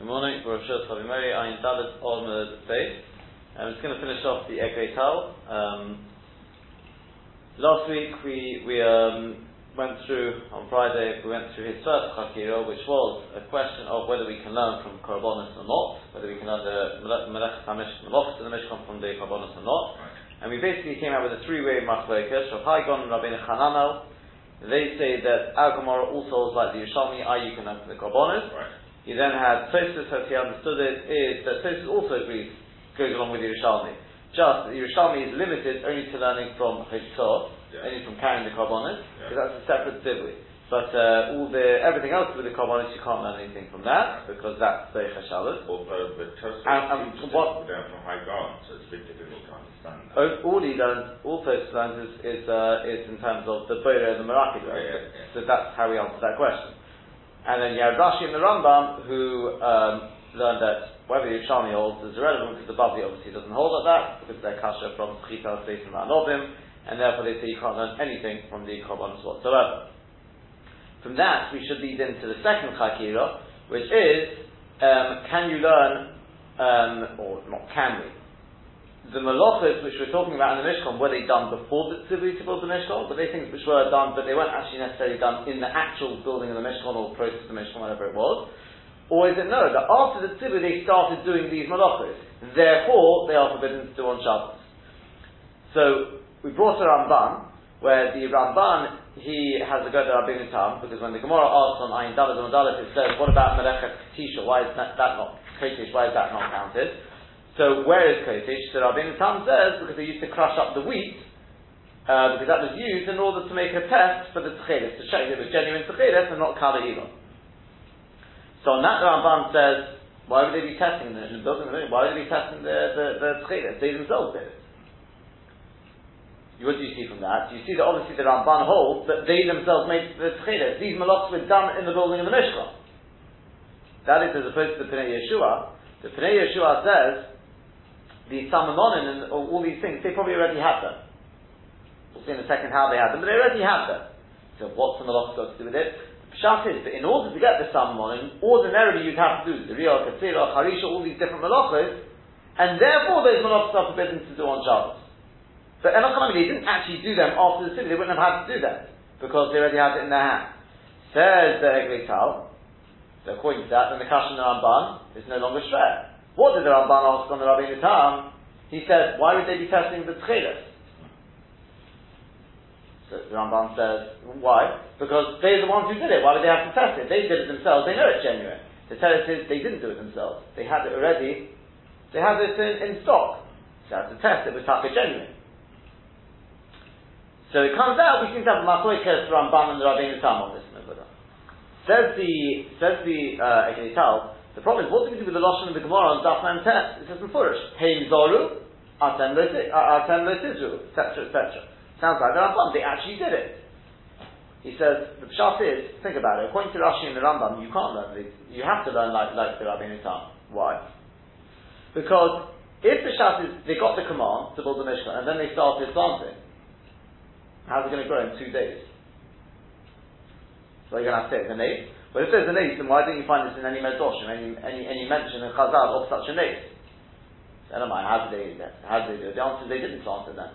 Good morning, Baruch Chavi Mary, Ayin Dalit Olmud Beit. I'm just going to finish off the Tal. Um, last week we, we um, went through, on Friday, we went through his first Chakira, which was a question of whether we can learn from Korbanos or not, whether we can learn the Melech HaMishkan, the Melech the Mishkan from the Korbanos or not. Right. And we basically came out with a three-way Machlokas, Rav Hai Gaon and Rabbeinu Chananel, they say that Al Gemara also is like the Yerushalmi, I you can have the Korbanos. Right. He then had Tosfos, as he understood it, is that Tosfos also agrees, goes along with the Yerushalmi. Just the Yerushalmi is limited only to learning from Chitzor, yeah. only from carrying the Korbanos, because yeah. that's a separate sibui. But uh, all the everything else with the Korbanos, you can't learn anything from that, because that's the Chashalas. Although the Tosfos and, and what, down from high ground, so it's a bit difficult to understand. Oh, all he learns, all Tosfos learns is, is, uh, is in terms of the Boira and the Meraki. Yeah, yeah. So that's how we answer that question. And then you have Rashi and the Rambam who um, learned that whether Yerushalmi holds is irrelevant because the Bavli obviously doesn't hold at that because they're kasha from Chita, State, and Ma'anovim, and therefore they say you can't learn anything from the Korbanos whatsoever. From that, we should lead into the second Chakira, which is um, can you learn, um, or not can we, the malachas which we're talking about in the Mishkan, were they done before the tzivui to build the Mishkan? Were they things which were done, but they weren't actually necessarily done in the actual building of the Mishkan or process of the Mishkan, whatever it was? Or is it no, that after the tzivui they started doing these malachas, therefore they are forbidden to do on Shabbos? So, we brought a Ramban, where the Ramban, he has a go to Rabbeinu Tam, because when the Gemara asks on Ayin Dalit and Dalit, it says, what about Melechet Ketisha? Why is that, that not, Kotish, why is that not counted? So where is Kotish? So Rabbi Tam says because they used to crush up the wheat, uh, because that was used in order to make a test for the tchelis, to check if it was genuine tchelis and not kala ilan. So on that Ramban says, why would they be testing the, in the building Why would they be testing the, the, the? They themselves did it. What do you see from that? You see that obviously the Ramban holds that they themselves made the tchelis. These malachs were done in the building of the Mishkan. That is as opposed to the Pnei Yeshua. The Pnei Yeshua says the Salmonin and all these things, they probably already had them. We'll see in a second how they had them, but they already had them. So what's the malach got to do with it? The pshat is that in order to get the salmonin, ordinarily you'd have to do the Riyah, Katsira, Harisha, all these different malachas, and therefore those malachas are forbidden to do on Shabbos. So Enoch they didn't actually do them after the city, they wouldn't have had to do that, because they already had it in their hand. Says the Eglei Tal, so according to that, then the Kashan Ramban is no longer shred. What did the Ramban ask on the Rabbi Tam? He says, why would they be testing the tchelis? So the Ramban says, why? Because they're the ones who did it. Why would they have to test it? They did it themselves. They know it's genuine. The tell is they didn't do it themselves. They had it already. They had it in, in stock. So had to test it with taka genuine. So it comes out, we seem to have a machlokes Ramban and the Rabbeinu Tam on this. Says the says the uh, the problem is, what do we do with the Lashon of the Gemara on Daf Mem Tet? It says in Furish, Heim Zoru, Atem Lotizru, etc., etc. Sounds like the Rambam, they actually did it. He says, the Pshat is, think about it, according to Rashi and the Rambam, you can't learn. You have to learn like, like the Rabbi Nitam. Why? Because if the Pshat is, they got the command to build the Mishkan, and then they started planting, how's it going to grow in two days? So you're going to have to take the name. But if there's a nace, then why don't you find this in any medrashim, any, any, any mention in Chazal of such a nace? So, never mind, how did they, how did they do it? The answer is they didn't answer then.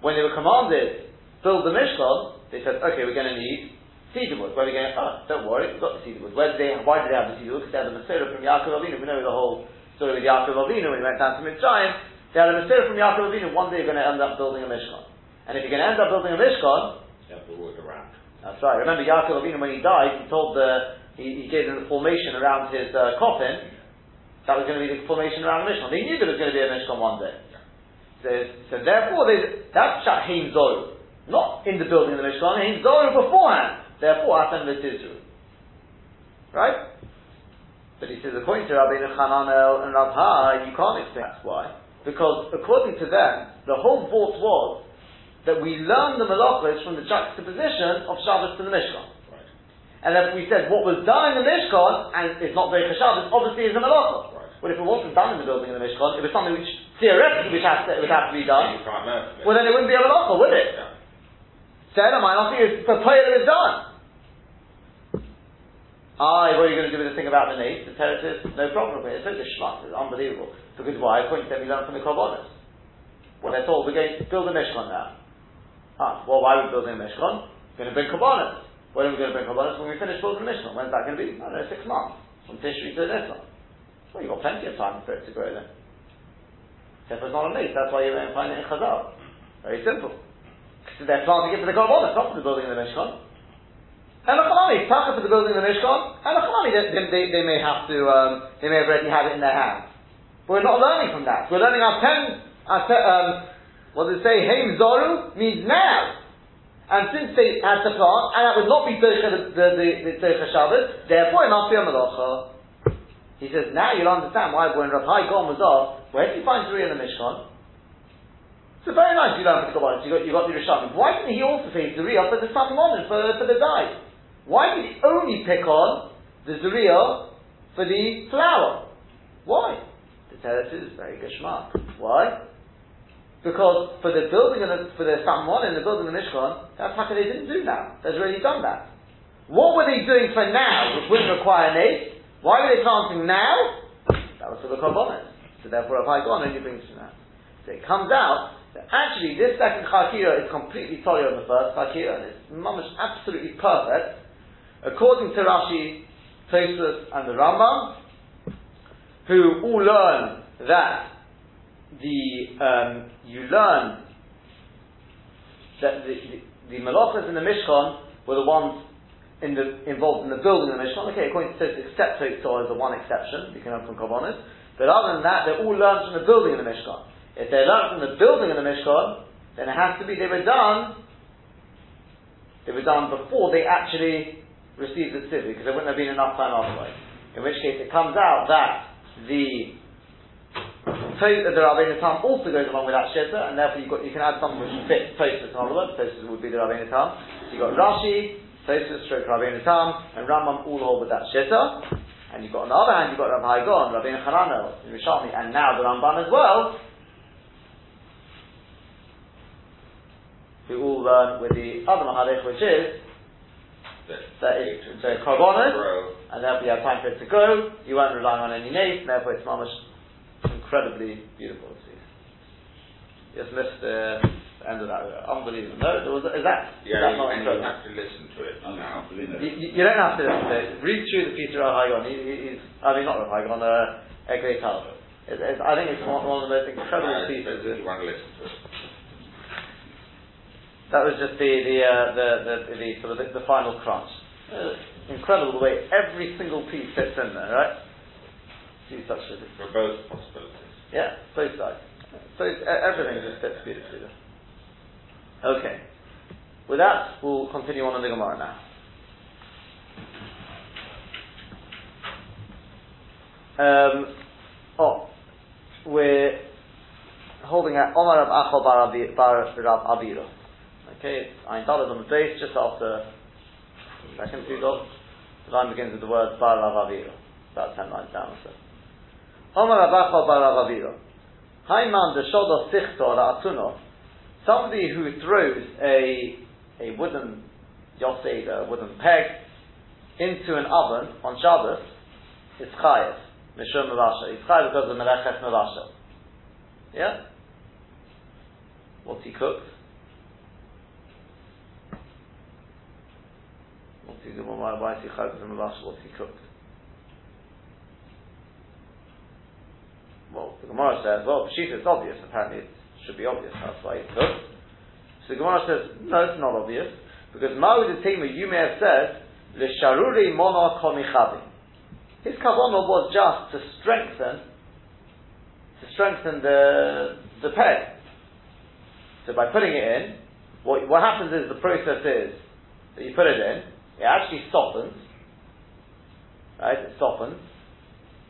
When they were commanded, build the Mishkan, they said, okay, we're going to need cedar wood. Where are we going? Oh, don't worry, we've got the cedar wood. Where did they, why did they have the cedar wood? Because they had the Mesorah from Yaakov Avinu. We know the whole story with Yaakov Avinu when he went down to Mitzrayim. They had a Mesorah from Yaakov Avinu. One day you're going to end up building a Mishkan. And if you're going to end up building a Mishkan, you have to work around. That's right. Remember Yaakov Avinu when he died, he told the he, he gave them the formation around his uh, coffin. That was going to be the formation around the Mishkan. They knew there was going to be a Mishkan one day. So, so therefore, that's Shat Hein Zoru. Not in the building of the Mishkan, Hein Zoru beforehand. Therefore, Atem L'Tizru. Right? But he says, according to Rabbi Hananel and Rav you can't explain that's why. Because according to them, the whole vault was that we learn the malachos from the juxtaposition of Shabbos to the Mishkan. Right. And then we said what was done in the Mishkan and is not very Shabbos obviously is a malacha. Right. Well, if it wasn't done in the building of the Mishkan, it was something which theoretically which has to, it would have to be done. Well, then it wouldn't be a malacha, would it? Yeah. So, I don't think it's the prayer that is done. I, what are you going to do with the thing about the nace? The Torah says, no problem. with It's so geschmack, it's unbelievable. Because why? According to them, we learn from the Korbanos. Well, they're told we're going to build a Mishkan now. Ah, well, why are we building a Mishkan? We're going to bring Korbanos. When are we going to bring Korbanos? When we finish building the Mishkan. When's that going to be? I don't know, six months. From Tishri to Nisan. Well, you've got plenty of time for it to grow then. Therefore, it's not a nace, that's why you're going to find it in Chazal. Very simple. So they're planting it for the Korbanos, not for the building of the Mishkan. And Elachanami, Taka for the building of the Mishkan, and Elachanami, they, they, they, may have to, um, they may have already had it in their hands. But we're not learning from that. We're learning our ten, our ten um, what does it say? Heim Zoru means now. And since they had to plant, and that would not be Docha the, the, the, the Shabbos, therefore it must be a Malacha. He says, now you'll understand why when Rav Hai Gaon was where did you find Zuri in the Mishkan? So very nice you learn from the Kabbalah, you got, you got the Rishonim. Why didn't he also say Zuri for the Salmon, for, for the dye? Why did he only pick on the Zuriya for the flour? Why? The Teretz is very gashmak. Why? Because for the building of the, for the Samon and the building of the Mishkan, that's how they didn't do now. They've already done that. What were they doing for now, which wouldn't require an Why were they planting now? That was for the Korbanos. So therefore, if I go on, only brings from that. So it comes out that actually this second Chakira is completely sorry on the first Chakira, and it's mamish absolutely perfect According to Rashi, Tosfos, and the Rambam, who all learn that the um, you learn that the, the, the Malachas in the Mishkan were the ones in the, involved in the building of the Mishkan. Okay, according to Tosfos, except Tosfos is the one exception, you can have from Korbanos. But other than that, they all learned from the building of the Mishkan. If they learned from the building of the Mishkan, then it has to be they were done. They were done before they actually received the tzivui, because there wouldn't have been enough time otherwise. In which case it comes out that the the Rabbeinu Tam also goes along with that Shitta, and therefore got, you can add something which fits Tosfos words. Tosfos would be the Rabbeinu Tam. So you've got Rashi, Tosfos, stroke Rabbeinu Tam, and Rambam all hold with that Shitta. And you've got on the other hand, you've got Rabbi Hai Gaon, Rabbeinu Chananel, Yerushalmi, and now the Ramban as well, who all learn with the other Mahadech, which is that is so korbanos, and therefore you have time for it to grow. You won't relying on any and therefore it's mamish incredibly beautiful to see. Just missed the end of that. Unbelievable. No, there was, is that yeah, is that not incredible? You have to listen to it now. You, you, don't have to listen to it. Read through the Peter of Hai Gaon. He, he's, I mean, not Rav Hai Gaon, uh, Eglei Tal. I think it's one, one of the most incredible pieces. You want to listen to it. That was just the the uh, the, the, the, sort of the, the final crunch. Uh, incredible the way every single piece fits in there, right? See such a for both possibilities. Yeah, both sides. Both everything just fits beautifully. There. Okay. With that, we'll continue on in the Gemara now. Um, oh, we're holding at Omar of Achol Bar Rav Avira. Okay, it's Ein on the base, just after the second two dots. The line begins with the word Bar Rav Avira. About ten lines down or so. Omer Abacho Bar Rav Avira. Haiman Deshodo Sichto Ra'atuno. Somebody who throws a, a wooden yosed, a wooden peg, into an oven on Shabbos, is chayev. Mishum Mavasha. It's chayev because of Melechet Mavasha. Yeah? What's he cooked? What's he? Why, why is he chayv from What's he cooked? Well, the Gemara says, well, Pshita it's obvious. Apparently, it should be obvious. That's why he cooked. So the Gemara says, no, it's not obvious because Ma'ud Tema, you may have said, "L'sharuri mona komichavi." His kavanah was just to strengthen, to strengthen the the peg. So by putting it in, what, what happens is the process is that you put it in, it actually softens, right? It softens,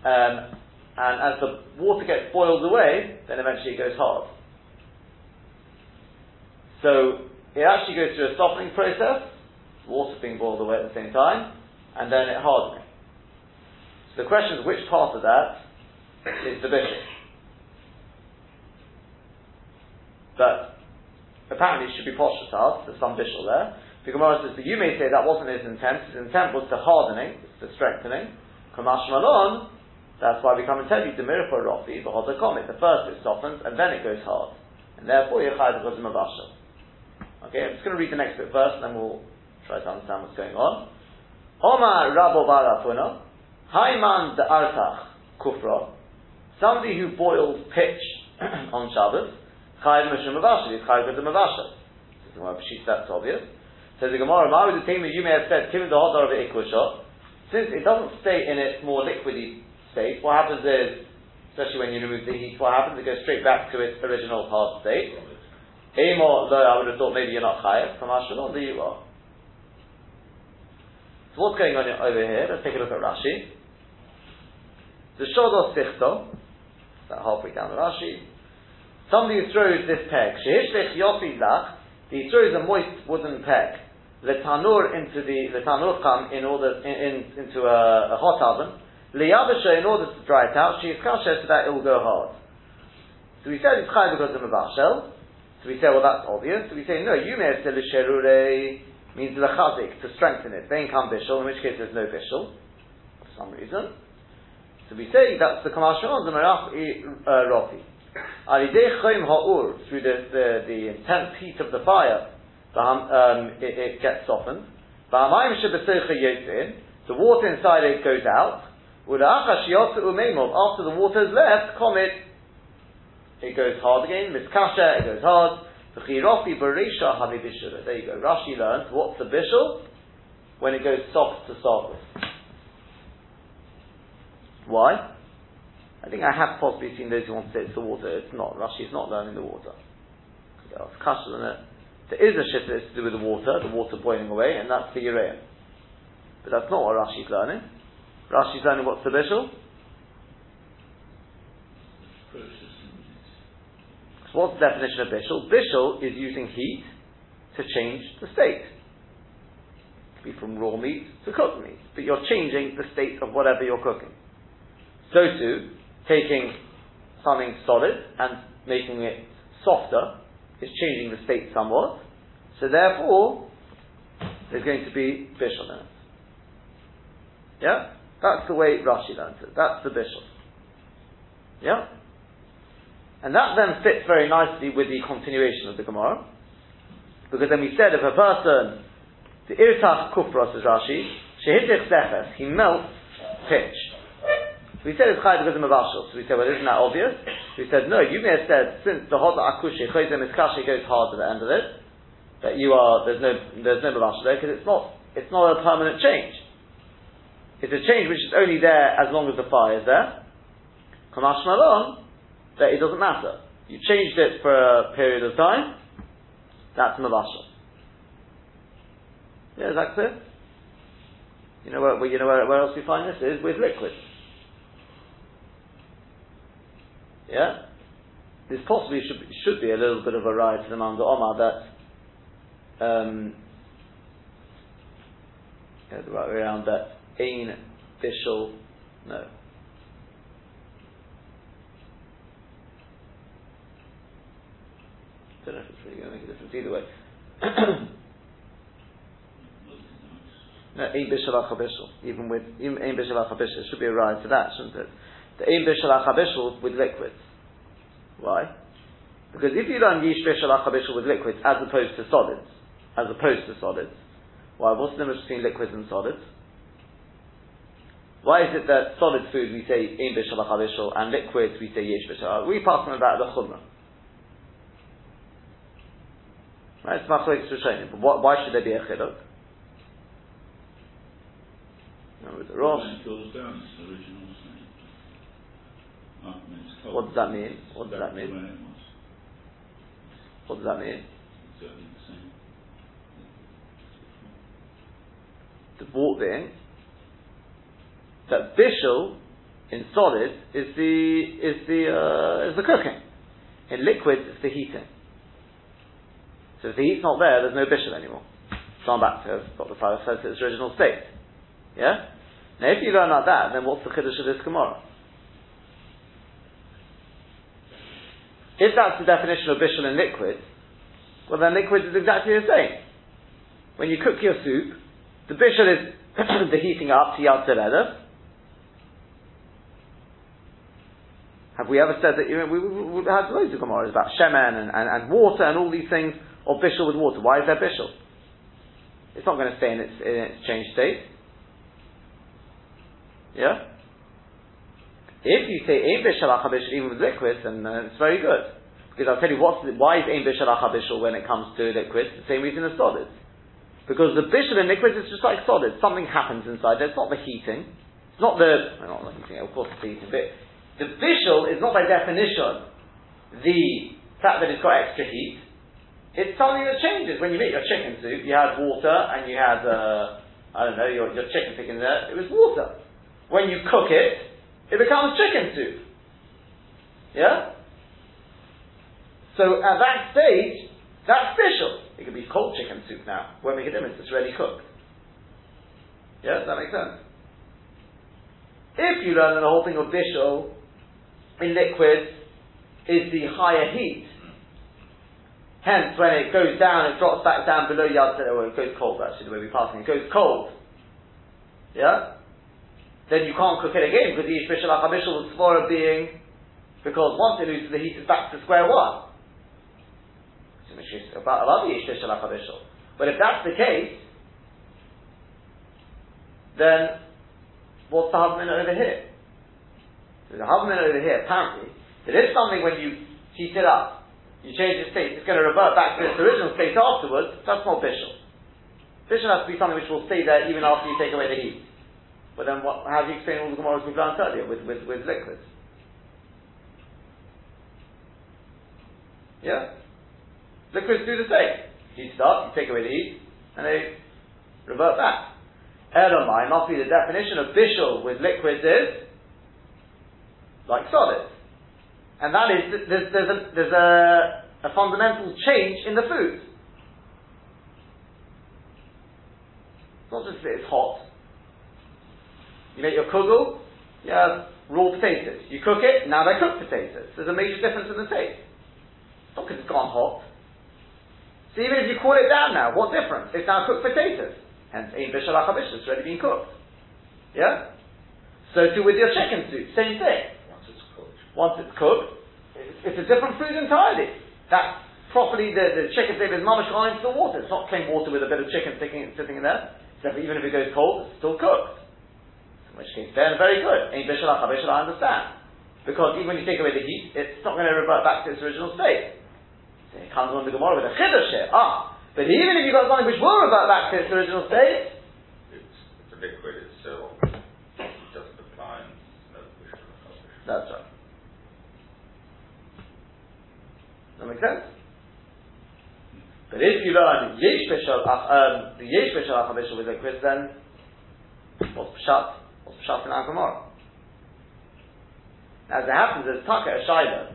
um, and as the water gets boiled away, then eventually it goes hard. So it actually goes through a softening process, water being boiled away at the same time, and then it hardening. So the question is, which part of that is the bishul? But apparently it should be poshtatas, there's some bishul there, The Gemara says, but you may say that wasn't his intent. His intent was the hardening, the strengthening. Kamash Malon, that's why we come and tell you, the miracle Rafi, the Hoda Comet. The first it softens, and then it goes hard. And therefore, of Mavashal. Okay, I'm just going to read the next bit first, and then we'll try to understand what's going on. Omar Rabo Barafuna, Haiman the Artach Kufra, somebody who boils pitch on Shabbos, Chayiv Mishum Mavashal, is Chayiv the Mavashal. That's obvious. Says the Gemara, Maru the you may have said, given the hot of since it doesn't stay in its more liquidy state, what happens is, especially when you remove the heat, what happens? It goes straight back to its original hard state. Emo, though I would have thought maybe you're not chayav, Ashalon, do you are. So what's going on over here? Let's take a look at Rashi. The Shodos Sichto, about halfway down the Rashi. Somebody throws this peg, Shehishlich Yofi Lach, he throws a moist wooden peg the tanur into the the tanur come in order in, in, into a, a, hot oven. Liyabasha in order to dry it out. She is kasha so that it will go hard. So we said it's chai because of a bashel. So we say well that's obvious. So we say no. You may have said sherure means lechazik to strengthen it. Then come bishul. In which case there's no bishul for some reason. So we say that's the commercial the merach uh, roti. Alidei chayim ha'ur through the, the the intense heat of the fire um, it, it, gets softened. The water inside it goes out. After the water is left, comet, it goes hard again. Miskasha, it goes hard. There you go. Rashi learns what's the bishul when it goes soft to start with. Why? I think I have possibly seen those who want to say it's the water. It's not. Rashi is not learning the water. Kasha it. There is a shift that's to do with the water, the water boiling away, and that's the urea. But that's not what Rashi's learning. Rashi's learning what's the bishul? So what's the definition of bishul? Bishul is using heat to change the state. It could be from raw meat to cooked meat, but you're changing the state of whatever you're cooking. So too, taking something solid and making it softer is changing the state somewhat. So therefore, there's going to be bishul in it. Yeah? That's the way Rashi learns it. That's the bishul. Yeah? And that then fits very nicely with the continuation of the Gemara. Because then we said if a person, the irtach kufros is Rashi, shehitich zefes, he melts pitch. We said it's chai because of mavashal. So we said, well, isn't that obvious? We said, no, you may have said, since the hot akushi, chayzem is kashi goes hard to the end of it, that you are, there's no, there's no mavashal there, because it's not, it's not a permanent change. It's a change which is only there as long as the fire is there. Kamash that it doesn't matter. You changed it for a period of time, that's mavashal. Yeah, is that clear? You know where, you know where, where else we find this is with liquids. Yeah? This possibly should, should be a little bit of a ride to the Manda Omar that, um, the right way around that, Ain Bishul, no. I don't know if it's really going to make a difference either way. no, Ein Bishul Achabishul, even with Ein Bishul Achabishul, it should be a ride to that, shouldn't it? the Ein Bishal Achabishal with liquids. Why? Because if you learn Yish Bishal Achabishal with liquids as opposed to solids, as opposed to solids, why? What's the difference between liquids and solids? Why is it that solid food we say Ein Bishal Achabishal and liquids we say Yish Bishal? We pass them about the Chumrah. Right? It's Machlokes Rishonim. But why, why should there be a Chiluk? No, with the Rosh. What does that mean? What does that mean? What does that mean? The bought being that bishul in solid is the is the uh, is the cooking. In liquid, it's the heating. So if the heat's not there, there's no bishul anymore. I'm back to what the fire says its original state. Yeah. Now, if you learn like that, then what's the chiddush of this Gemara? If that's the definition of bishul in liquid, well then liquid is exactly the same. when you cook your soup, the bishul is the heating up to yad Have we ever said that, you know, we, we, we had loads of Gemara's about shemen and, and, and, water and all these things, or bishul with water. Why is there bishul? It's not going to stay in its, in its changed state. Yeah? If you say ein bishul even with liquids, then uh, it's very good. Because I'll tell you what's why is ein bishul when it comes to liquids? The same reason as solids. Because the bishul in liquids is just like solids. Something happens inside there. It's not the heating. It's not the, well, not the heating, of course it's the heating, but the bishul is not by definition the fact that it's got extra heat. It's something that changes. When you make your chicken soup, you had water and you had, uh, I don't know, your, your chicken picking there, it was water. When you cook it, it becomes chicken soup. Yeah? So at that stage, that's bishul. It could be cold chicken soup now. Won't make a difference, it's ready cooked. Yeah, does that make sense? If you learn the whole thing of bishul in liquids is the higher heat. Hence, when it goes down, it drops back down below yard, or it goes cold actually, the way we're passing it goes cold. Yeah? Then you can't cook it again because the Ish Bishal HaChabishal was being, because once it loses the heat, it's back to square one. About another Ish Bishal HaChabishal. But if that's the case, then what's the husband over here? There's a Havman over here, apparently, that if something when you heat it up, you change the state, it's going to revert back to its original state afterwards, that's not Bishul. Bishul has to be something which will stay there even after you take away the heat. But then what, how do you explain all the Gemaras we've learned earlier with, with, with liquids? Yeah? Liquids do the same. Heat it up, you take away the heat, and they revert back. Elamai must be the definition of bishul with liquids is like solids. And that is, there's, there's, a, there's a, a fundamental change in the food. It's not just that it's hot. You make your kugel, you have raw potatoes. You cook it, now they're cooked potatoes. There's a major difference in the taste. Not because it's gone hot. So even if you cool it down now, what difference? It's now cooked potatoes. Hence, ein bishal it's already been cooked. Yeah? So too with your chicken soup, same thing once it's cooked, it's, a different food entirely. That properly, the, the chicken flavor is mamish gone into the water. It's not plain water with a bit of chicken sitting, sitting in there. So even if it goes cold, it's still cooked. In which case, then very good. Ain't bishal I understand. Because even when you take away the heat, it's not going to revert back to its original state. So it comes on the Gemara with a chiddush here. Ah, but even if you've got something which will revert back to its original state, it's, it's a liquid, it's still, it doesn't apply, That's right. That makes sense? But if you learn Yesh Bishal, um, the Yesh Bishal Achabishal with liquids, then what's Pshat? What's Pshat in Agamara? As it happens, there's Taka Shaila.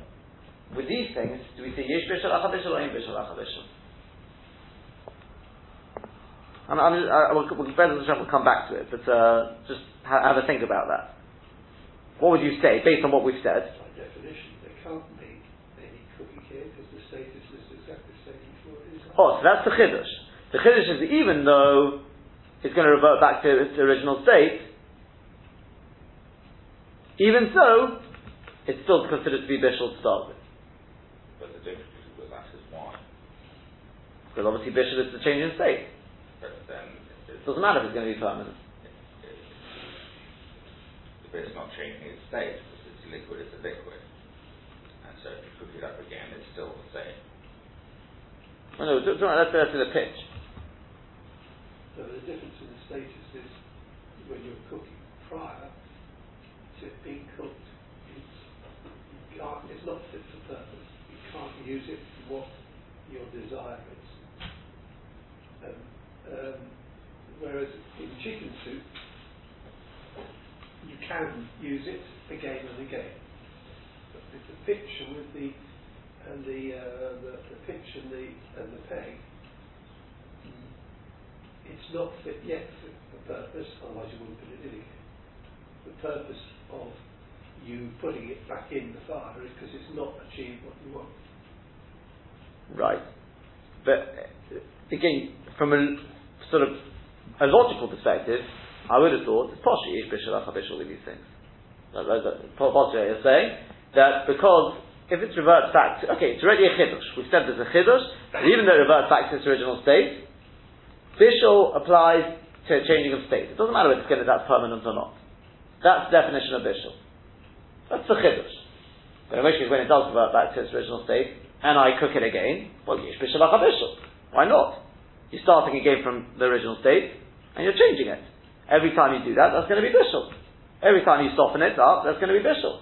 With these things, do we say Yesh Bishal Achabishal or Ein Bishal Achabishal? I'm, just, I, will, we'll, we'll come back to it, but uh, just ha- have a think about that. What would you say, based on what we've said? By definition, they can't Oh, so that's the chiddush. The chiddush is even though it's going to revert back to its original state, even so, it's still considered to be bishul to start with. But the difference with that is why. Because obviously bishul is the change in state. But then it doesn't matter if it's going to be permanent. But it's not changing its state because it's liquid, it's a liquid. And so if you cook it up again, it's still the same. Oh, no, that's, that's in a pitch. So the difference in the status is when you're cooking prior to it being cooked, it's, it's not fit for purpose. You can't use it for what your desire is. Um, um, whereas in chicken soup, you can use it again and again. But with the picture with the and the, uh, the, the pitch and the, and the peg, it's not fit yet for the purpose, otherwise you wouldn't put it in again. The purpose of you putting it back in the fire is because it's not achieved what you want. Right. But again, from a sort of a logical perspective, I would have thought it's posh ish bishul these things. Possibly you're saying that because if it reverts back to okay, it's already a chiddush. We've said there's a chiddush, but even though it reverts back to its original state, bishul applies to changing of state. It doesn't matter whether it's that's permanent or not. That's the definition of bishul. That's the chiddush. But in when it does revert back to its original state, and I cook it again, well, yesh bishul bishul. Why not? You're starting again from the original state, and you're changing it. Every time you do that, that's going to be bishul. Every time you soften it up, that's going to be bishul.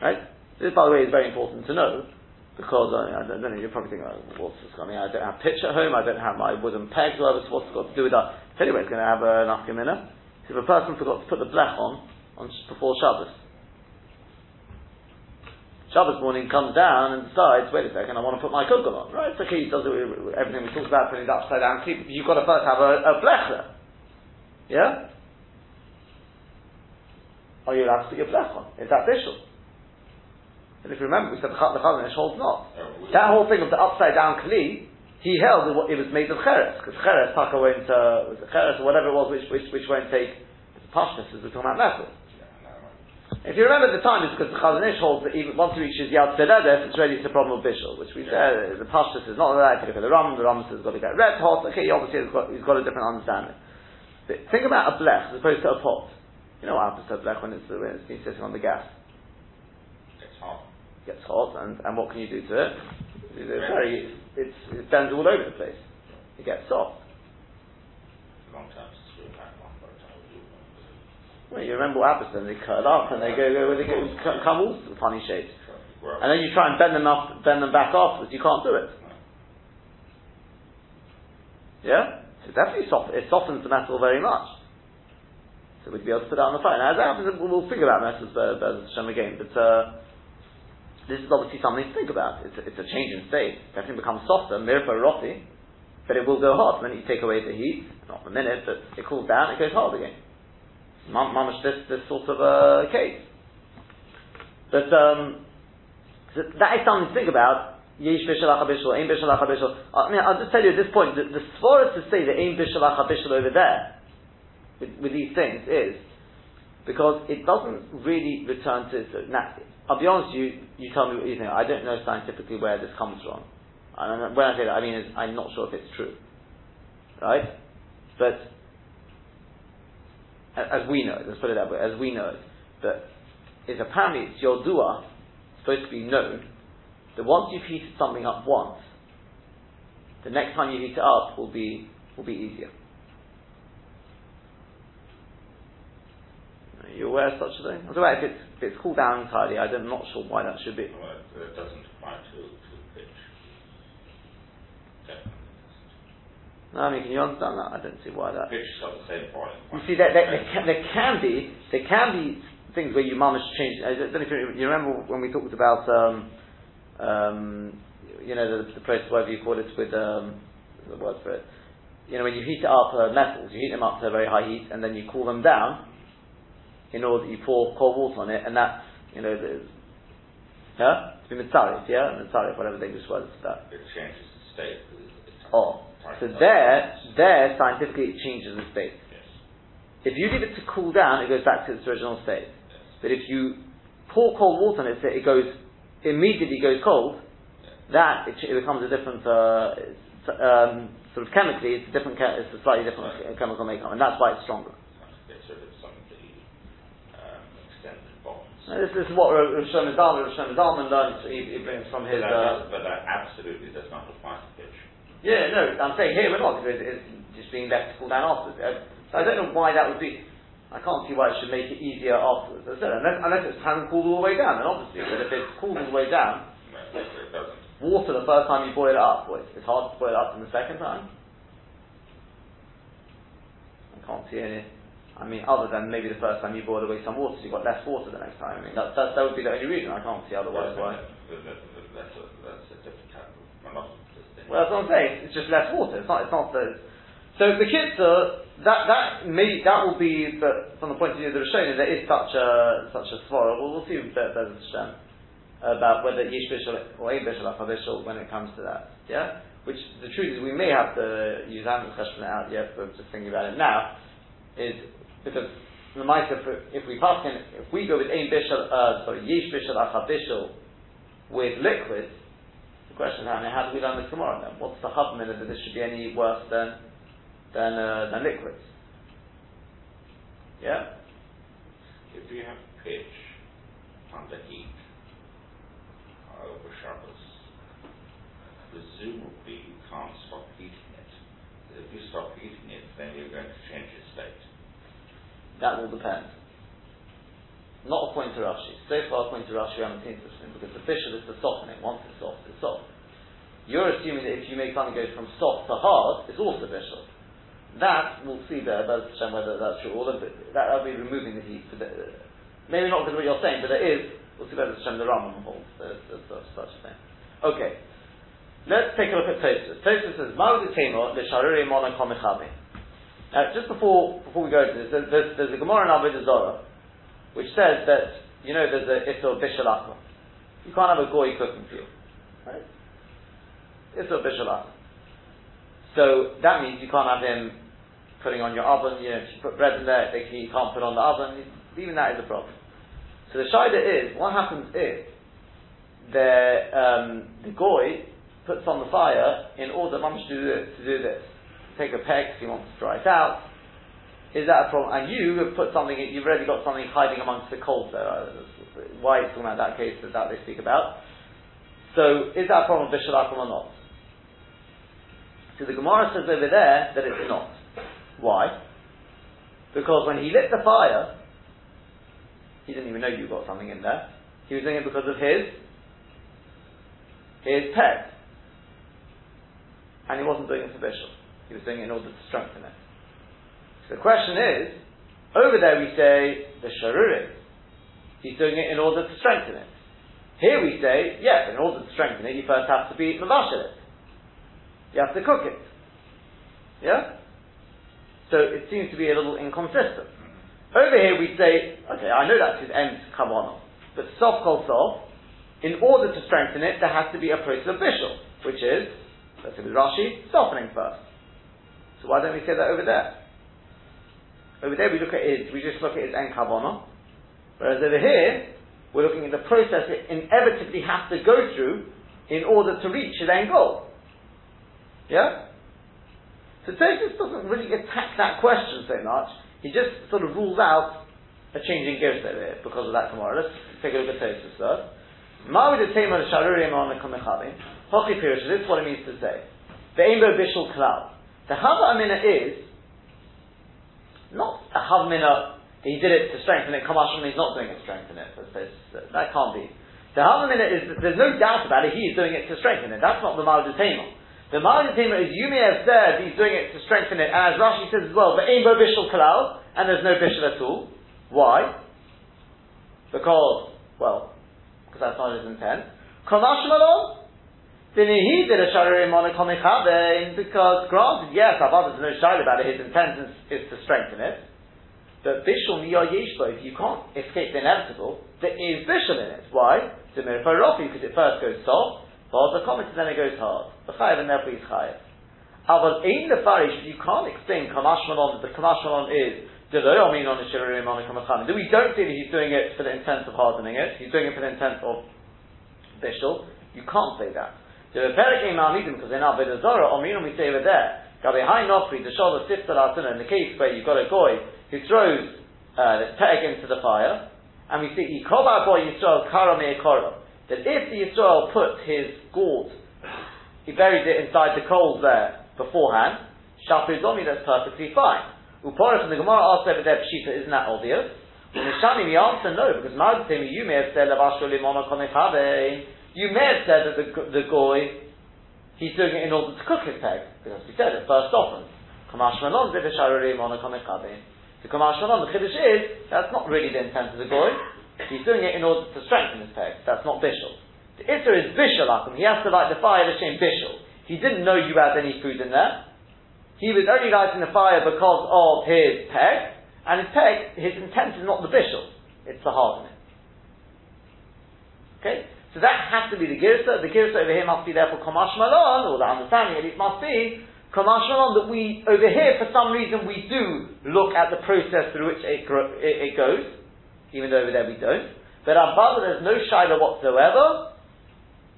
Right? This, by the way, is very important to know because uh, I don't know, you're probably thinking, oh, what's this? I mean, I don't have pitch at home, I don't have my wooden pegs, whatever, what's it got to do with that? Anyway, it's going to have an afkamina. So if a person forgot to put the blech on, on before Shabbos, Shabbos morning comes down and decides, wait a second, I want to put my kugel on. Right, it's okay, he does it, everything we talked about, putting it upside down, keep, you've got to first have a, a blech there. Yeah? Are you allowed to put your blech on? Is that official? And if you remember, we said the Chazon Ish holds not. That whole thing of the upside down kli, he held it was made of cheres, because cheres taka won't, uh, was it cheres or whatever it was, which, which, which won't take, the pashtas as we're talking about metal. If you remember the time, it's because the Chazon Ish holds that even once he reaches Yad Soledes, it's ready to problem of Bishul, which we said, the Pashtus is not that, if you at the Ram, the Ram says it's got to get red hot, okay, obviously he's got, he's got a different understanding. But think about a blech as opposed to a pot. You know what happens to a blech when it's, when it's sitting on the gas? It gets hot, and, and what can you do to it? It's very, it's, it bends all over the place. It gets soft. Long time well, you remember what happens then? They cut it up and they go, go they go, come all funny shapes. And then you try and bend them up, bend them back afterwards. You can't do it. Yeah. So definitely soft, it softens the metal very much. So we'd be able to put that on the fire. Now, as that happens, we'll figure out metals Bez Hashem again, but uh, this is obviously something to think about. It's a, it's a change in state. It becomes softer, mirfa roti, but it will go hot. Then you take away the heat, not a minute, but it cools down, it goes hard again. Mamash, this, this sort of a uh, case. But um, so that is something to think about. Yesh bishal achabishal, aim bishal achabishal. I mean, I'll just tell you at this point, the, the to say that aim bishal achabishal over there, with, with, these things, is because it doesn't really return to. So, now, I'll be honest you, you tell me what you think. I don't know scientifically where this comes from. And when I say that, I mean, I'm not sure if it's true. Right? But, as we know, it, let's put it that way, as we know, it, that is apparently it's your dua, supposed to be known, that once you've heated something up once, the next time you heat it up will be will be easier. Are you aware of such a thing? Although if it's if it's cooled down entirely, I'm not sure why that should be. Well, it doesn't apply to, to pitch. No, I mean, can you understand that? I don't see why that. Pitch is the same point. You see, there, there, there, can, there can be there can be things where you manage to change. I don't know if you, you remember when we talked about um, um, you know, the, the process, whatever you call it, with um, the word for it. You know, when you heat up uh, metals, you heat them up to a very high heat, and then you cool them down. In order, you pour cold water on it, and that's you know, the, yeah, it's been yeah, mitzarif, whatever the English word is for that. It changes the state. oh, so there, there scientifically it changes the state. Yes. If you leave it to cool down, it goes back to its original state. Yes. But if you pour cold water on it, it goes immediately goes cold, that it, it becomes a different uh, um, sort of chemically. It's a different. It's a slightly different right. chemical makeup, and that's why it's stronger. Now, this, this is what Rosh Zalman, Rosh Zalman learns. He, he, brings from his. But that, uh, but that absolutely does not apply to pitch. Yeah, no, I'm saying here we're not. It's, it's just being left to cool down afterwards. Uh, so I don't know why that would be. I can't see why it should make it easier afterwards. As I said, unless, unless it's hadn't cooled all the way down, then obviously. But if it's cooled all the way down, water the first time you boil it up, well, it's hard to boil it up than the second time. I can't see any. I mean, other than maybe the first time you boiled away some water, so you've got less water the next time. I mean, that, that, that would be the only reason. I can't see otherwise why. That's a, that's a different type of Well, that's what I'm saying. It's just less water. It's not. It's not the. So the kitzur, that that may that will be the, from the point of view of the Rishonim, there is such a such a svara. We'll, we'll see if there's a Hashem about whether yish bishul or ein bishul when it comes to that. Yeah, which the truth is we may have to use, I haven't it out yet, but just thinking about it now, is because the if we pass in, if we go with Ein Bishal, uh, sorry, Yesh Bishal Acha Bishal with liquids, the question is, how, how do we learn this tomorrow then? What's the minute that this should be any worse than, than, uh, than liquids? Yeah? If you have pitch under heat over Shabbos, presumably you can't stop heating it. If you stop heating it, then you're going to change its state. That will depend. Not according to Rashi. So far, according to Rashi, we haven't seen such because the bishul is the softening. Once it's soft, it's soft. You're assuming that if you make something go from soft to hard, it's also bishul. That we'll see there. That's whether that's true. Of it, that will be removing the heat. The, maybe not because of what you're saying, but there is. We'll see whether Shem the Rambam holds. There's, there's, there's such a thing. Okay. Let's take a look at Tosfos. Tosfos says, "Ma'ud Temo l'sharuri mona komichami." Now, just before before we go to this, there's, there's, a Gemara in Avodah Zorah which says that you know there's a Issur Bishal You can't have a goy cooking for you, right? Issur Bishal So that means you can't have him putting on your oven. You know, if you put bread in there, he can't put on the oven. Even that is a problem. So the shaida is, what happens if the um, the goy puts on the fire in order to do to do this. Take a peg if he wants to dry it out. Is that a problem? And you have put something, you've already got something hiding amongst the coals there. Uh, why it's talking about that case that, that they speak about. So is that a problem with or not? So the Gemara says over there that it's not. Why? Because when he lit the fire, he didn't even know you got something in there. He was doing it because of his his pet. and he wasn't doing it for Bishop. He was it in order to strengthen it. So the question is, over there we say the Sharurim. He's doing it in order to strengthen it. Here we say, yes, in order to strengthen it, you first have to be Mavashal it. You have to cook it. Yeah? So it seems to be a little inconsistent. Over here we say, okay, I know that's his end kavanah, but soft kol soft, in order to strengthen it, there has to be a process of bishul, which is Let's say Rashi, softening first. So why don't we say that over there? Over there we look at it, we just look at his en kavana. Whereas over here, we're looking at the process it inevitably has to go through in order to reach its end goal. Yeah? So Tosfos doesn't really attack that question so much. He just sort of rules out a change in gears over here because of that tomorrow. Let's take a look at Tosfos first. Ma'ud sharurim on the Hochi Pirush, this is what it means to say. The Aimbo Bishul Klal. The Hava Amina is not a Havamina, he did it to strengthen it, Kamash he's not doing it to strengthen it. That can't be. The Havamina is, there's no doubt about it, he is doing it to strengthen it. That's not the Ma'adutema. The Ma'adutema is, you may have said he's doing it to strengthen it, and as Rashi says as well, the Aimbo Bishul Klal, and there's no Bishul at all. Why? Because, well, because that's not his intent. Because granted, yes, Avad is no shy about it, his intent is, is to strengthen it. But bishul miyah yeshbo, if you can't escape the inevitable, there is bishul in it. Why? Because it first goes soft, follows the comment, and then it goes hard. The chayav and therefore he's chayav. Aval in the farish, you can't explain kamashmalon, that the kamashmalon is we don't see that he's doing it for the intent of hardening it, he's doing it for the intent of bishul. You can't say that. The Perik Ma'amidim, because in our Beda Zorah, Omirim we say over there, Gabi Hai Nofri, the Sholah Sifta in the case where you've got a goy who throws uh, the peg into the fire, and we see Yikoba boy Yisrael Kara Me'ekora, that if the Yisrael put his gourd, he buried it inside the coals there beforehand, Shaprizomi, that's perfectly fine. Uporach and the Gemara asked over there, Pshita, isn't that obvious? The Shani, the answer no, because Ma'aditemi, you may have said, Lavashro Limona you may have said that the, the goy, he's doing it in order to cook his peg, because we said it first often. The Kamash Malon, the Kiddush is, that's not really the intent of the goy. He's doing it in order to strengthen his peg. That's not bishul. The Isser is bishul He has to light the fire the same bishul. He didn't know you had any food in there. He was only lighting the fire because of his peg, and his peg, his intent is not the bishul, it's the hardening. Okay? So that has to be the girsa. The girsa over here must be therefore Kamash Malon, or the understanding at least must be Kamash Malon that we, over here, for some reason, we do look at the process through which it, gro- it, it goes, even though over there we don't. But Abba, there's no shiloh whatsoever,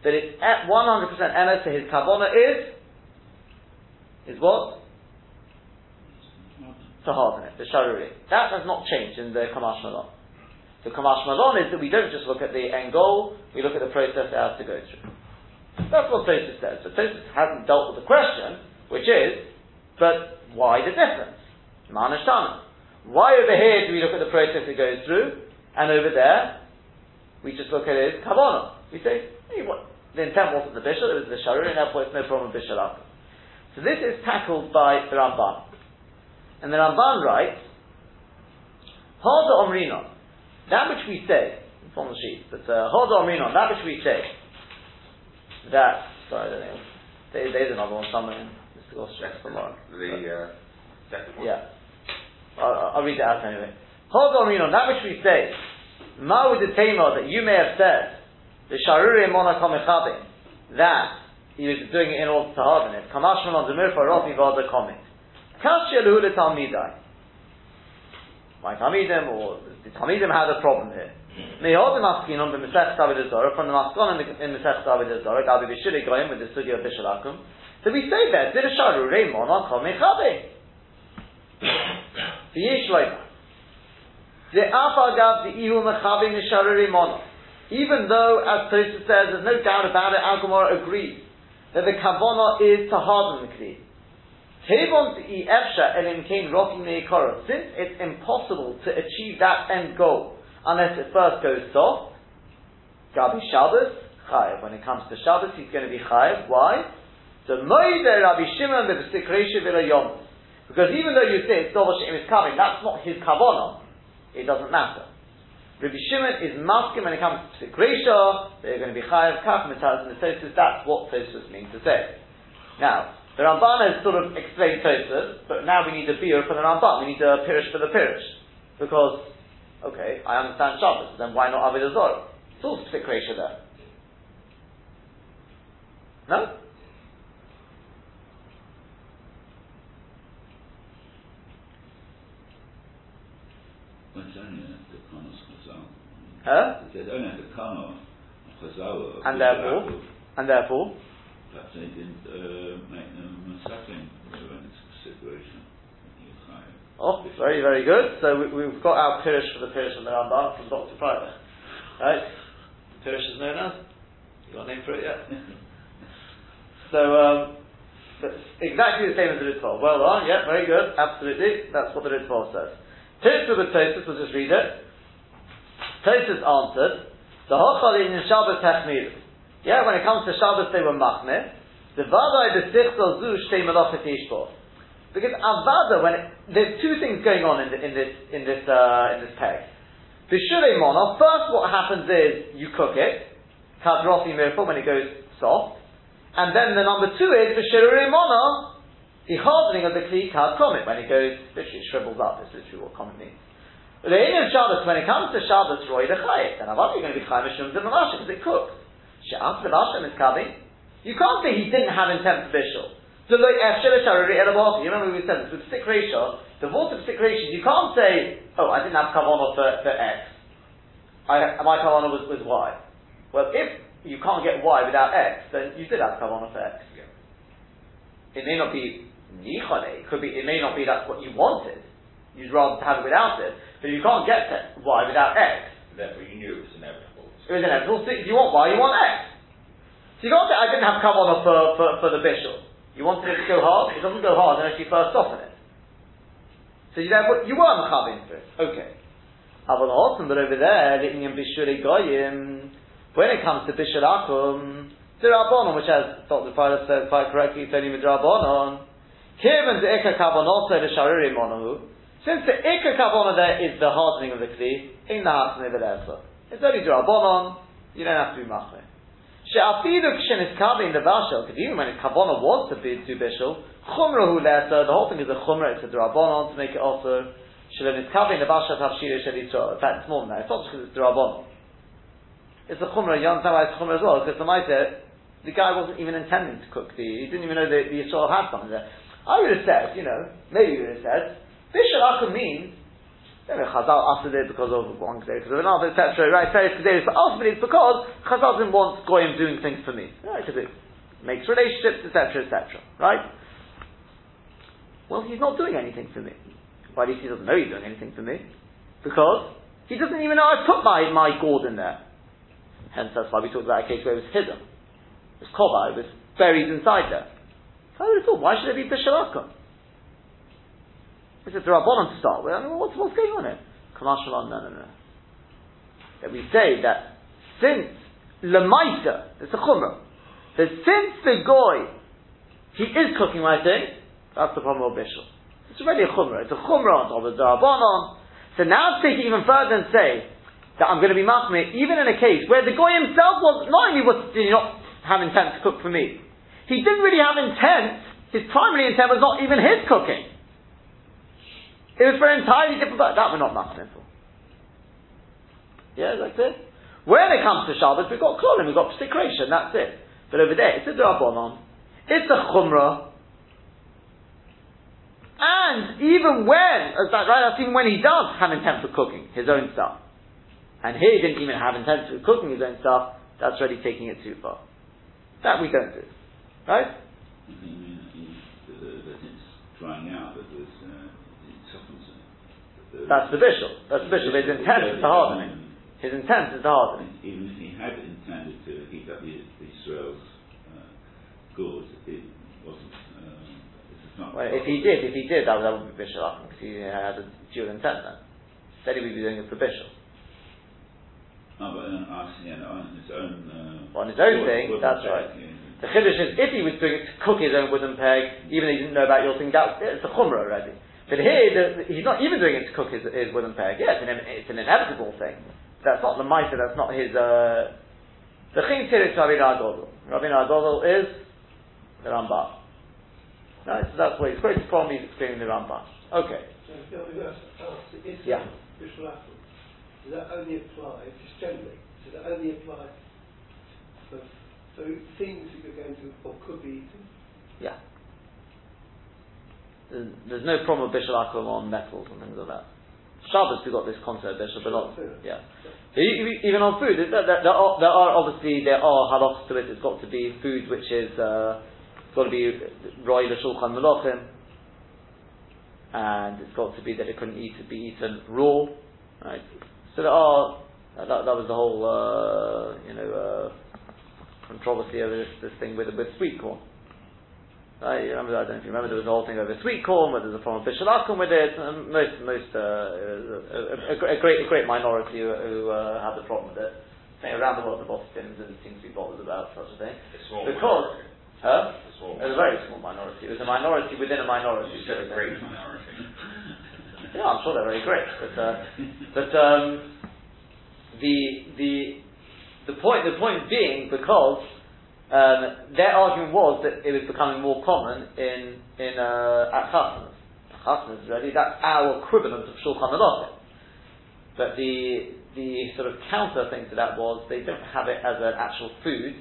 that it's at 100% emes to his kavona is, is what? To harden it, the sharuri. That has not changed in the Kamash Malon. The Kamash Malon is that we don't just look at the end goal, we look at the process it has to go through. That's what Tosfos says. So Tosfos hasn't dealt with the question, which is, but why the difference? Manashtana. Why over here do we look at the process it goes through, and over there, we just look at it Kavanah. We say, hey, what? the intent wasn't the bishul, it was the sharur, and therefore it's no problem with bishul So this is tackled by the Ramban. And the Ramban writes, Hada Omrina, that which we say, it's on the sheet, but uh, hold on, mean on that which we say, that, sorry, I don't know, there, there's another one somewhere in Mr. Gostrek tomorrow. The uh, second one. Yeah. I'll, I'll read it out anyway. Hold on, mean that which we say, Ma with the tema that you may have said, the Sharuri Mona Komechabim, that he was doing it in order to harden it. Kamashman on the Mirfa Rafi Vada Komit. Kashya Luhula Talmidai. My Talmidim, or the Talmidim had a problem here. Asking on the Mesech David Zora, from the Maskon in, Mesech David Zora, Gabi Bishiri going with the studio of Bishalakum. So we say there, Did a Sharu Reimon on Kol Mechabe. The Yishloim. The Afagav the Ihu Mechabe Misharu Reimon. Even though, as Tosa says, there's no doubt about it, Al agrees that the Kavanah is to harden the Kli. Since it's impossible to achieve that end goal unless it first goes soft, Gabi Shabbos, Chayev. When it comes to Shabbos, he's going to be Chayev. Why? Because even though you say Dova Shem is coming, that's not his kavanah. It doesn't matter. Rabbi Shimon is masking when it comes to Psikresha, they're going to be Chayev, Kaf, Mitzvah, and that's what Tosfos means to say. Now, the Ramban has sort of explained Tosfos, but now we need a beer for the Ramban. We need a pirish for the pirish. Because, okay, I understand Shabbos, then why not Avodah Zorah? It's all specific ratio there. No? Huh? And therefore, and therefore, Perhaps they didn't uh, make them suckling when it's a situation. Oh, very, very good. So we, have got our Pirish for the Pirish of the Rambam from Dr. Private. Right? Pirish is known as? You got a name for it yet? so, um, exactly the same as the Ritva. Well done, yeah, very good, absolutely. That's what the Ritva says. Tosfos with Tosfos, we'll just read it. Tosfos answered, the Hochalin in Shabbos Techmir. Yeah, when it comes to Shabbos, they were machmir. The vadai sichel zu shtei melochet yishbo. Because avada, when it, there's two things going on in, the, in this in this uh, in this peg. B'shurei mono. First, what happens is you cook it, kadrofi mirfa when it goes soft, and then the number two is b'shurei mono, the hardening of the kli kad komit when it goes literally shrivels up. Is literally what komit means. The in Shabbos, when it comes to Shabbos, roy the chayit, then avada you're going to be chayim mishum because it cooks. She'af Hashem is coming. You can't say he didn't have intent for bishul. You remember we said this with psik reisha, the vault of psik reisha, you can't say, oh, I didn't have kavanah for, for X. I, my kavanah was, was Y. Well, if you can't get Y without X, then you did have kavanah for X. Yeah. It may not be nichane, it could be, it may not be that's what you wanted. You'd rather have it without it. But you can't get Y without X. Therefore you knew it was inevitable. It was inevitable. So if you want Y, you want X. So you can't say, I didn't have kavanah for, for, for the bishul. You wanted it to go hard? It doesn't go hard unless you first soften it. So you therefore, you were mechav into it. Okay. Aval awesome, but over there, the inyan bishuri goyim, when it comes to bishul akum, Rabbanon, which as Dr. Pilot said quite correctly, it's only Rabbanon. Kiven the ikka kavanah the shariri monahu. Since the ikka kavanah there is the hardening of the kli, in the house never there. It's only drabonon. You don't have to be machmir. She'afidu kshen is in the bashel. Because even when kavona was to be to bishul, chumrahu leser. The whole thing is a chumra. It's a drabonon to make it also. Shalom is in the bashel tafshir shel In fact, it's more than that. It's not just because it's drabonon. it's a chumrah. You understand why it's chumrah as well? Because the Maita, the guy wasn't even intending to cook the, he didn't even know that the Yisrael had something there. I would have said, you know, maybe you would have said, Bishal Akum means, know, Chazal after it because of one day, because of another, etc. Right? So it's but ultimately it's because Chazal didn't want Goyim doing things for me. Right? Because it makes relationships, etc., etc. Right? Well, he's not doing anything for me. Well, at least he doesn't know he's doing anything for me. Because he doesn't even know I put my, my gourd in there. Hence, that's why we talked about a case where it was hidden. It was kova, it was buried inside there. So I would have thought, why should there be bishalakum? It's a Rabbanon to start with. I mean, what's, what's going on here? Kamashalon, no, no, no. That we say that since Lemaita, it's a chumrah, that since the goy, he is cooking my thing, that's the problem of Bishul. It's already a chumrah. It's a chumrah on top of the Rabbanon. So now take it even further and say that I'm going to be machmir, even in a case where the goy himself was, not only was, did he not have intent to cook for me, he didn't really have intent, his primary intent was not even his cooking. It was for an entirely different purpose. That we're not machmir for. Yeah, that's it. When it comes to Shabbos, we've got klolim, we've got psik reisha, that's it. But over there, it's a drabonon, it's a chumrah, and even when, that right, that's even when he does have intent for cooking his own stuff. And here he didn't even have intent for cooking his own stuff, that's already taking it too far. That we don't do. Right? drying out, that there's, uh, it softens it. That's the bishul. That's the bishul. His intent is to harden it. His intent is to harden it. Even if he had intended to heat up Israel's uh, goods, it wasn't. Um, it's not Well, if he did, if he did, that, that would be bishul because he had a dual intent then. Then he would be doing it for bishul. Oh, but then asking yeah, on his own. Uh, On his own wood- thing, wooden that's peg, right. yeah. The chiddush is if he was doing it to cook his own wooden peg, even though he didn't know about your thing, that it's a chumrah already. But here, the, he's not even doing it to cook his, his wooden peg. Yeah, it's an, it's an inevitable thing. That's not the mitre, that's not his, uh, the ching tir is Rabbi Agodol. Rabbi Agodol is the Rambam. Right, so that's what he's quoted from, he's explaining the Rambam. Okay. So if you ask, ask, is Yeah. Does that only apply, just generally, does that only apply for, for things that you're going to, or could be eaten? Yeah. There's, no problem with Bishal Akum on metals and things like that. Shabbos we got this concept of Bishal, but not, yeah. So even on food, there, there, there, are, there are obviously, there are halachas to it, it's got to be food which is, uh, it's got to be Roy L'Shulchan Melochim, and it's got to be that it couldn't eat, be eaten raw, right? So there are, that, that was the whole, uh, you know, uh, controversy over this, this thing with, with sweet corn. You remember, I don't know if you remember, there was a whole thing over sweet corn, where there's a problem with bishalakum with it, and most, most, uh, a, a, a great, a great minority who, who uh, had the problem with it. I think around the world, the Boston didn't seem to be bothered about such a thing. Because, minority. huh? A small It was a very small minority. It was a minority within a minority. You said a great minority. Yeah, I'm sure they're very great, but uh, but um, the the the point the point being because um, their argument was that it was becoming more common in in uh, at chasnas. Chasnas really that's our equivalent of shulchan aruch. But the the sort of counter thing to that was they don't have it as an actual food.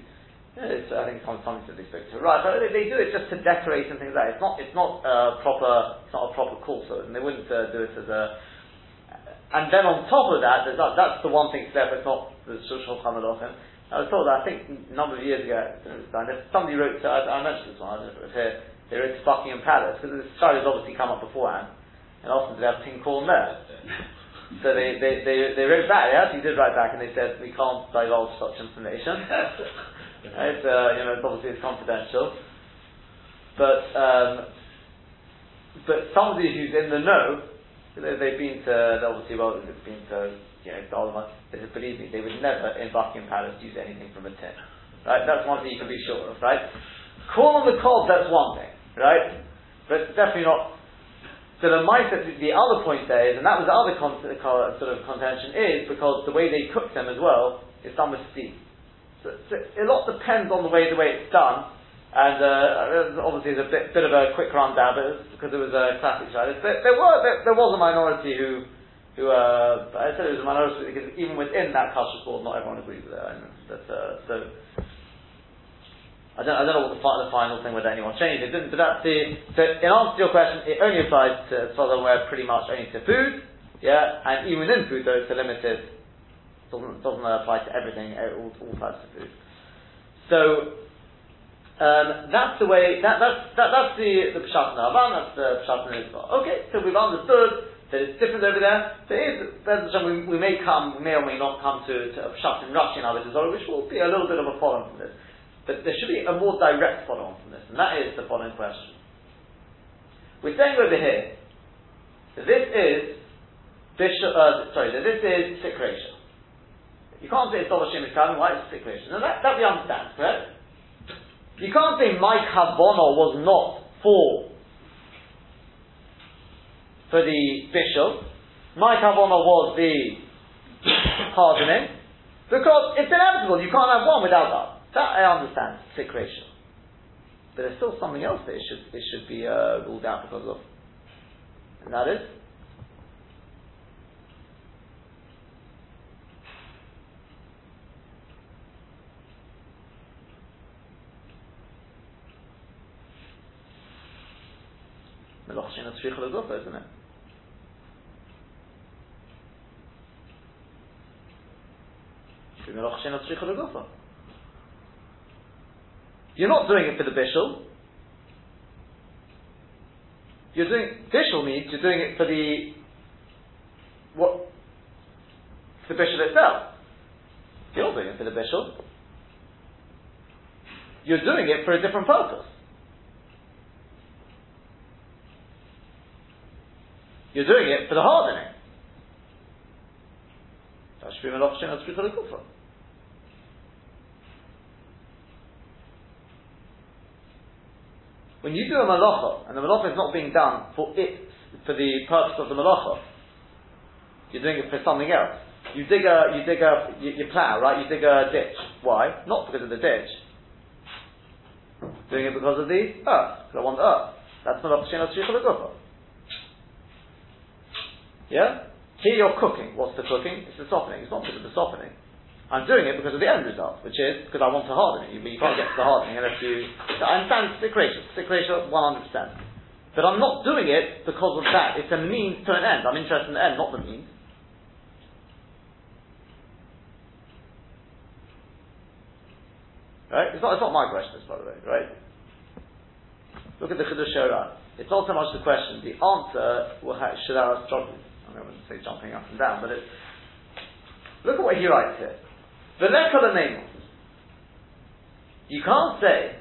It's, I think some something that they spoke to. Right, but they, they do it just to decorate and things like that. It's not, it's not uh, proper, it's not a proper course, and they wouldn't uh, do it as a. And then on top of that, that, that's the one thing step. It's not the Shulchan Aruch. I was told that I think a number of years ago, somebody wrote. To, I, I mentioned this one. I don't know if here. They wrote to Buckingham Palace because this story has obviously come up beforehand, and often they have pink corn there. So they, they, they, they wrote back, they actually did write back and they said, we can't divulge such information. right? Uh, you know, it's obviously it's confidential. But, um, but somebody who's in the know, they, they've been to, obviously, well, they've been to, you know, Dolomite, they said, believe me, they would never in Buckingham Palace use anything from a tin. Right? That's one thing you can be sure of, right? Corn on the cob, that's one thing, right? But definitely not so the mindset, the other point there is, and that was the other con- sort of contention, is because the way they cook them as well is done with steam. So, so a lot depends on the way the way it's done, and uh, obviously it's a bit, bit of a quick rundown, but because it was a classic Shabbos. But there were there, there was a minority who who, uh, I said it was a minority because even within that kashrus board, not everyone agrees with it. Uh, so, I don't, I don't know what the, the final thing whether anyone changed it didn't, but that's the, so in answer to your question, it only applies to, as far as I'm aware, pretty much only to food, yeah, and even within food though it's limited, doesn't, doesn't apply to everything, all, all types of food. So, um, that's the way, that, that's, that, that's the, the Pshat in Avan, that's the Pshat in Israel. Okay, so we've understood that it's different over there. There is, we, we may come, we may or may not come to, to Pshat in Rashi in which will be a little bit of a follow from this. But there should be a more direct follow from this, and that is the following question. We're saying over here that this is bishul, uh, sorry, this is psik reisha. You can't say it's Dovashim is coming, why it's psik reisha. Now that, that we understand, correct? You can't say my kavona was not for for the bishul. My kavona was the hardening because it's inevitable. You can't have one without that. That I understand, psik reisha. But there's still something else that it should, it should be uh, ruled out because of. And that is? Isn't it? You're not doing it for the bishul. You're doing bishul means you're doing it for the what the bishul itself. You're not doing it for the bishul. You're doing it for a different purpose. You're doing it for the hardening. That's when you do a malacha, and the malacha is not being done for it, for the purpose of the malacha, you're doing it for something else. You dig a, you dig a, you, you plow, right? You dig a ditch. Why? Not because of the ditch. Doing it because of the earth. Because I want earth. That's malacha shenot shricha Yeah? Here you're cooking. What's the cooking? It's the softening. It's not because of the softening. I'm doing it because of the end result, which is because I want to harden it. You, you can't get to the hardening unless you. I understand psik reisha, secretion 100%. But I'm not doing it because of that. It's a means to an end. I'm interested in the end, not the means. Right? It's not, it's not my question, by the way, right? Look at the Chiddush Shora. It's not so much the question. The answer will have, should have. I wouldn't say jumping up and down, but it, look at what he writes here. You can't say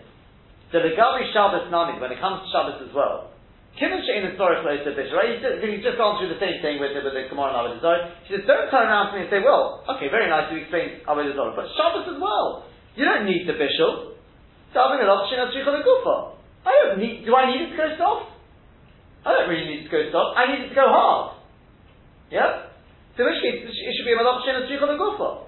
that the Gabi Shabbos Nami, when it comes to Shabbos as well, Kimmel Shein and Torah close to right? He's just, gone through the same thing with, with the Gemara and Avodah Zarah. He says, don't turn around to me and say, well, okay, very nice, you explained Zarah, but Shabbos as well. You don't need the bishul. Daving it off, Shinat Shrichol Gufa. I don't need, do I need it to go soft? I don't really need it to go soft. I need it to go hard. Yeah? So in which case, it should be a Malach Shinat Shrichol Gufa.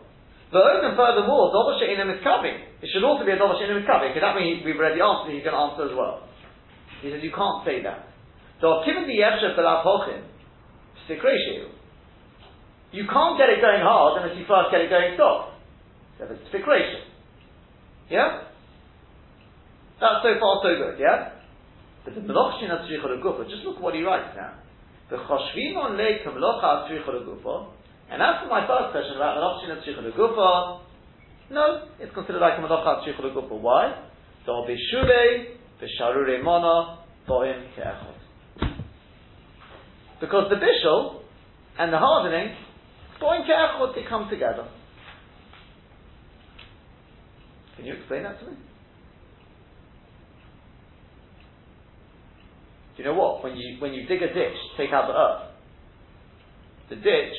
But even furthermore, Dover She'inim is covering. It should also be a Dover She'inim is covering, because that means we've already answered, answer, he's going to answer as well. He says, you can't say that. So, given the Yevsha Belat Hochim, you can't get it going hard unless you first get it going soft. So it's psik reisha. Yeah? That's so far so good, yeah? But the Melochshin Atzrichot Gufa, just look what he writes now. The Choshvim on Leik Melocha Atzrichot Gufa, and as for my first question about the Malach Shinat Gufa, no, it's considered like a Malach Shichul Gufa. Why? So Bishule, Bisharure Mona, Boim Ke'echot. Because the bishul and the hardening, Boim Ke'echot, they come together. Can you explain that to me? Do you know what? When you when you dig a ditch, take out the earth. The ditch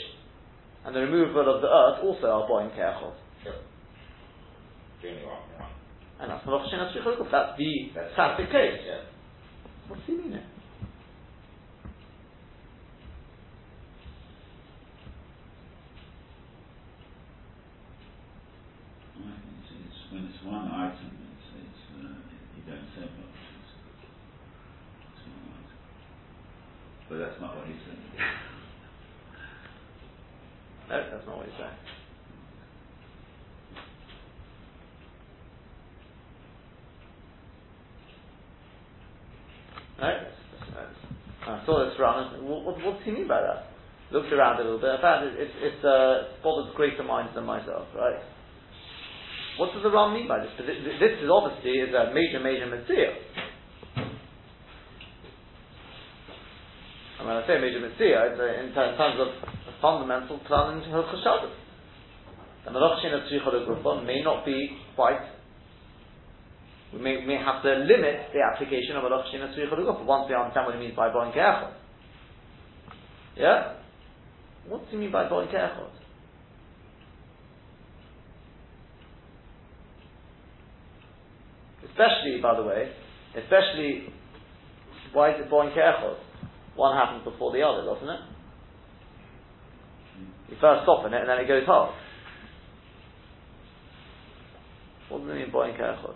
and the removal of the earth also are boim ke'echot. And that's Malach Shin That's the that's classic case. Yeah. What's he mean? when it's one item, it's, it's uh, you don't say much. It's, it's But that's not what he said. No, that's not what he's saying. No, What, what, what does he mean by that? Looked around a little bit. I found it, it's, it's uh, bothered greater minds than myself, right? What does the Ram mean by this? This is obviously is a major, major mitzvah. And when I say major mitzvah, it's in, terms of a fundamental plan in Hilchot. The Malachshin of Tzricha may not be quite we may, may have to limit the application of Malach Shin and once we understand what it means by Boin Ke'echot. Yeah? What do you mean by Boin Ke'echot? Especially, by the way, especially, why is it Boin Ke'echot? One happens before the other, doesn't it? You first soften it and then it goes hard. What does it mean Boin Ke'echot?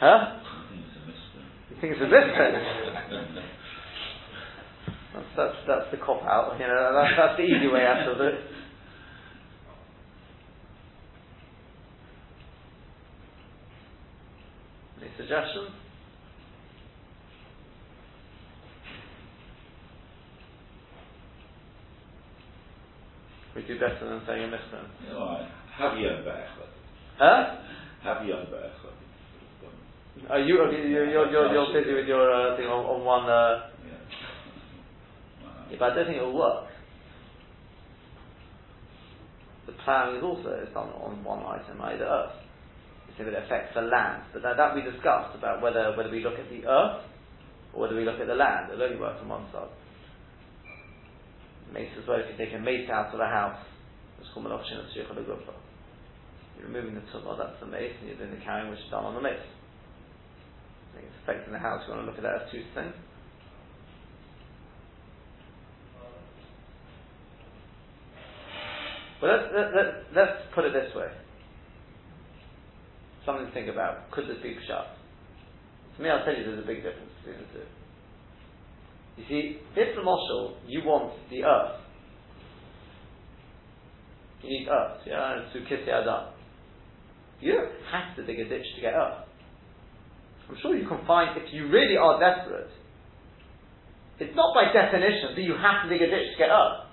Huh? Think it's a mystery? that's, that's, that's the cop out. You know, that's, that's the easy way out of it. Any suggestions? We do better than saying a mystery. Have you Huh? Have you are you, you're, you're, you're, you're busy with your uh, thing on, on one. Uh, yeah, but I don't think it will work. The ploughing is also done on one item, either earth. You see, it affects the land. But that, that we discussed about whether, whether we look at the earth or whether we look at the land. It'll only work on one side. Mace as well, if you take a mace out of a house, it's called Malachshin of You're removing the tumah, that's the mace, and you're doing the carrying which is done on the mace it's affecting the house, you want to look at that as two things. But let's, let, let, let's put it this way. Something to think about. Could this be pshat? To me, I'll tell you there's a big difference between the two. You see, if the moshel, you want the earth, you need earth, yeah, to kiss the Adam. You don't have to dig a ditch to get earth. I'm sure you can find, if you really are desperate, it's not by definition that you have to dig a ditch to get up.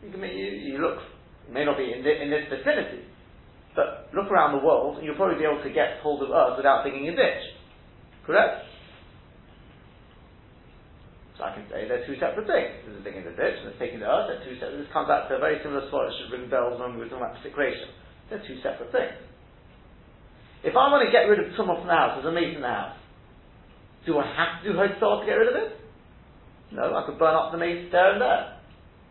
You, can, you, you look, may not be in, the, in this vicinity, but look around the world and you'll probably be able to get hold of earth without digging a ditch. Correct? So I can say they're two separate things. There's a digging the ditch and there's taking the earth. They're two separate. This comes back to a very similar. It should ring bells when we were talking about creation. They're two separate things. If I want to get rid of someone from the house, there's a mace in the house, do I have to do Hotzah to get rid of it? No, I could burn up the mace there and there.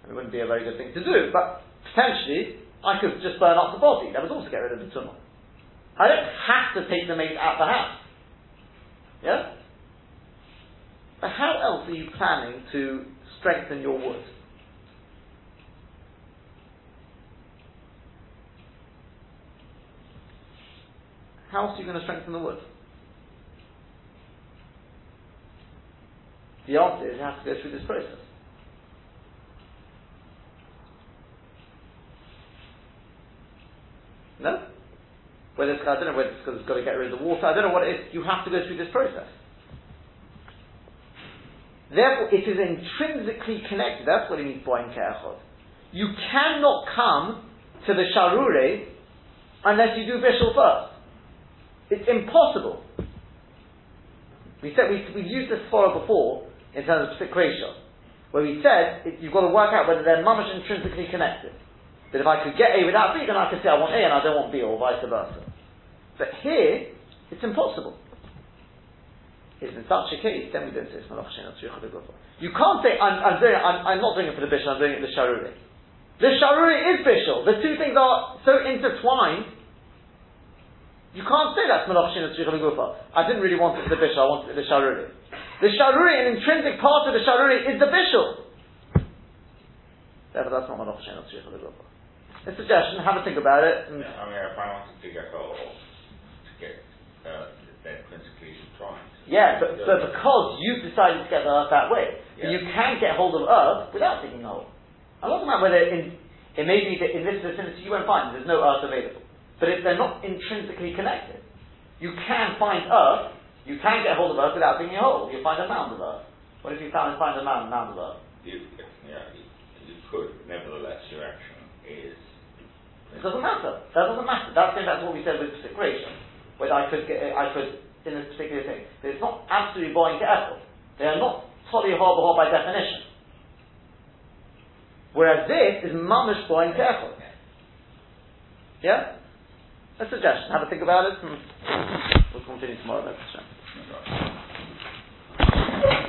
It wouldn't be a very good thing to do, but potentially I could just burn up the body. That would also get rid of the tumah. I don't have to take the mace out of the house. Yeah? But how else are you planning to strengthen your wood? How else are you going to strengthen the wood? The answer is you have to go through this process. No? Whether it's, I don't know whether it's because it's got to get rid of the water, I don't know what it is. You have to go through this process. Therefore, it is intrinsically connected. That's what it means by ke'echod. You cannot come to the sharure unless you do bishul first. It's impossible. We said we, we've used this fora before in terms of sequation, where we said it, you've got to work out whether they're mamish intrinsically connected. That if I could get A without B, then I could say I want A and I don't want B, or vice versa. But here, it's impossible. If in such a case, then we don't say it's malach You can't say I'm, I'm doing I'm, I'm, not doing it for the bishul, I'm doing it for the sharuri. The sharuri is bishul. The two things are so intertwined you can't say that's Malach Shin Gufa. I didn't really want it the Bishul, I wanted it the Sharuri. The Sharuri, an intrinsic part of the Sharuri, is the Bishul. Therefore, that's not Malach Shin Gufa. A suggestion, have a think about it. Yeah, I mean, if I wanted to get, oh, to get uh, they're intrinsically intertwined. Yeah, but, but because you've decided to get the earth that way, Yeah. you can get hold of earth without digging a hole. I'm not talking about whether in, it may be that in this vicinity you won't find there's no earth available. But if they're not intrinsically connected, you can find earth, you can get hold of earth without digging a hole. You'll find a mound of earth. What if you found, find a mound, mound of earth? You, yeah, you, you could, nevertheless, your action is. It doesn't matter. That doesn't matter. That's going back to what we said with separation. Whether I could get, I could, in this particular thing. But it's not absolutely boring to effort. They are not totally horrible by definition. Whereas this is mamish boring to effort. Yeah? A suggestion. Have a think about it and we'll continue tomorrow.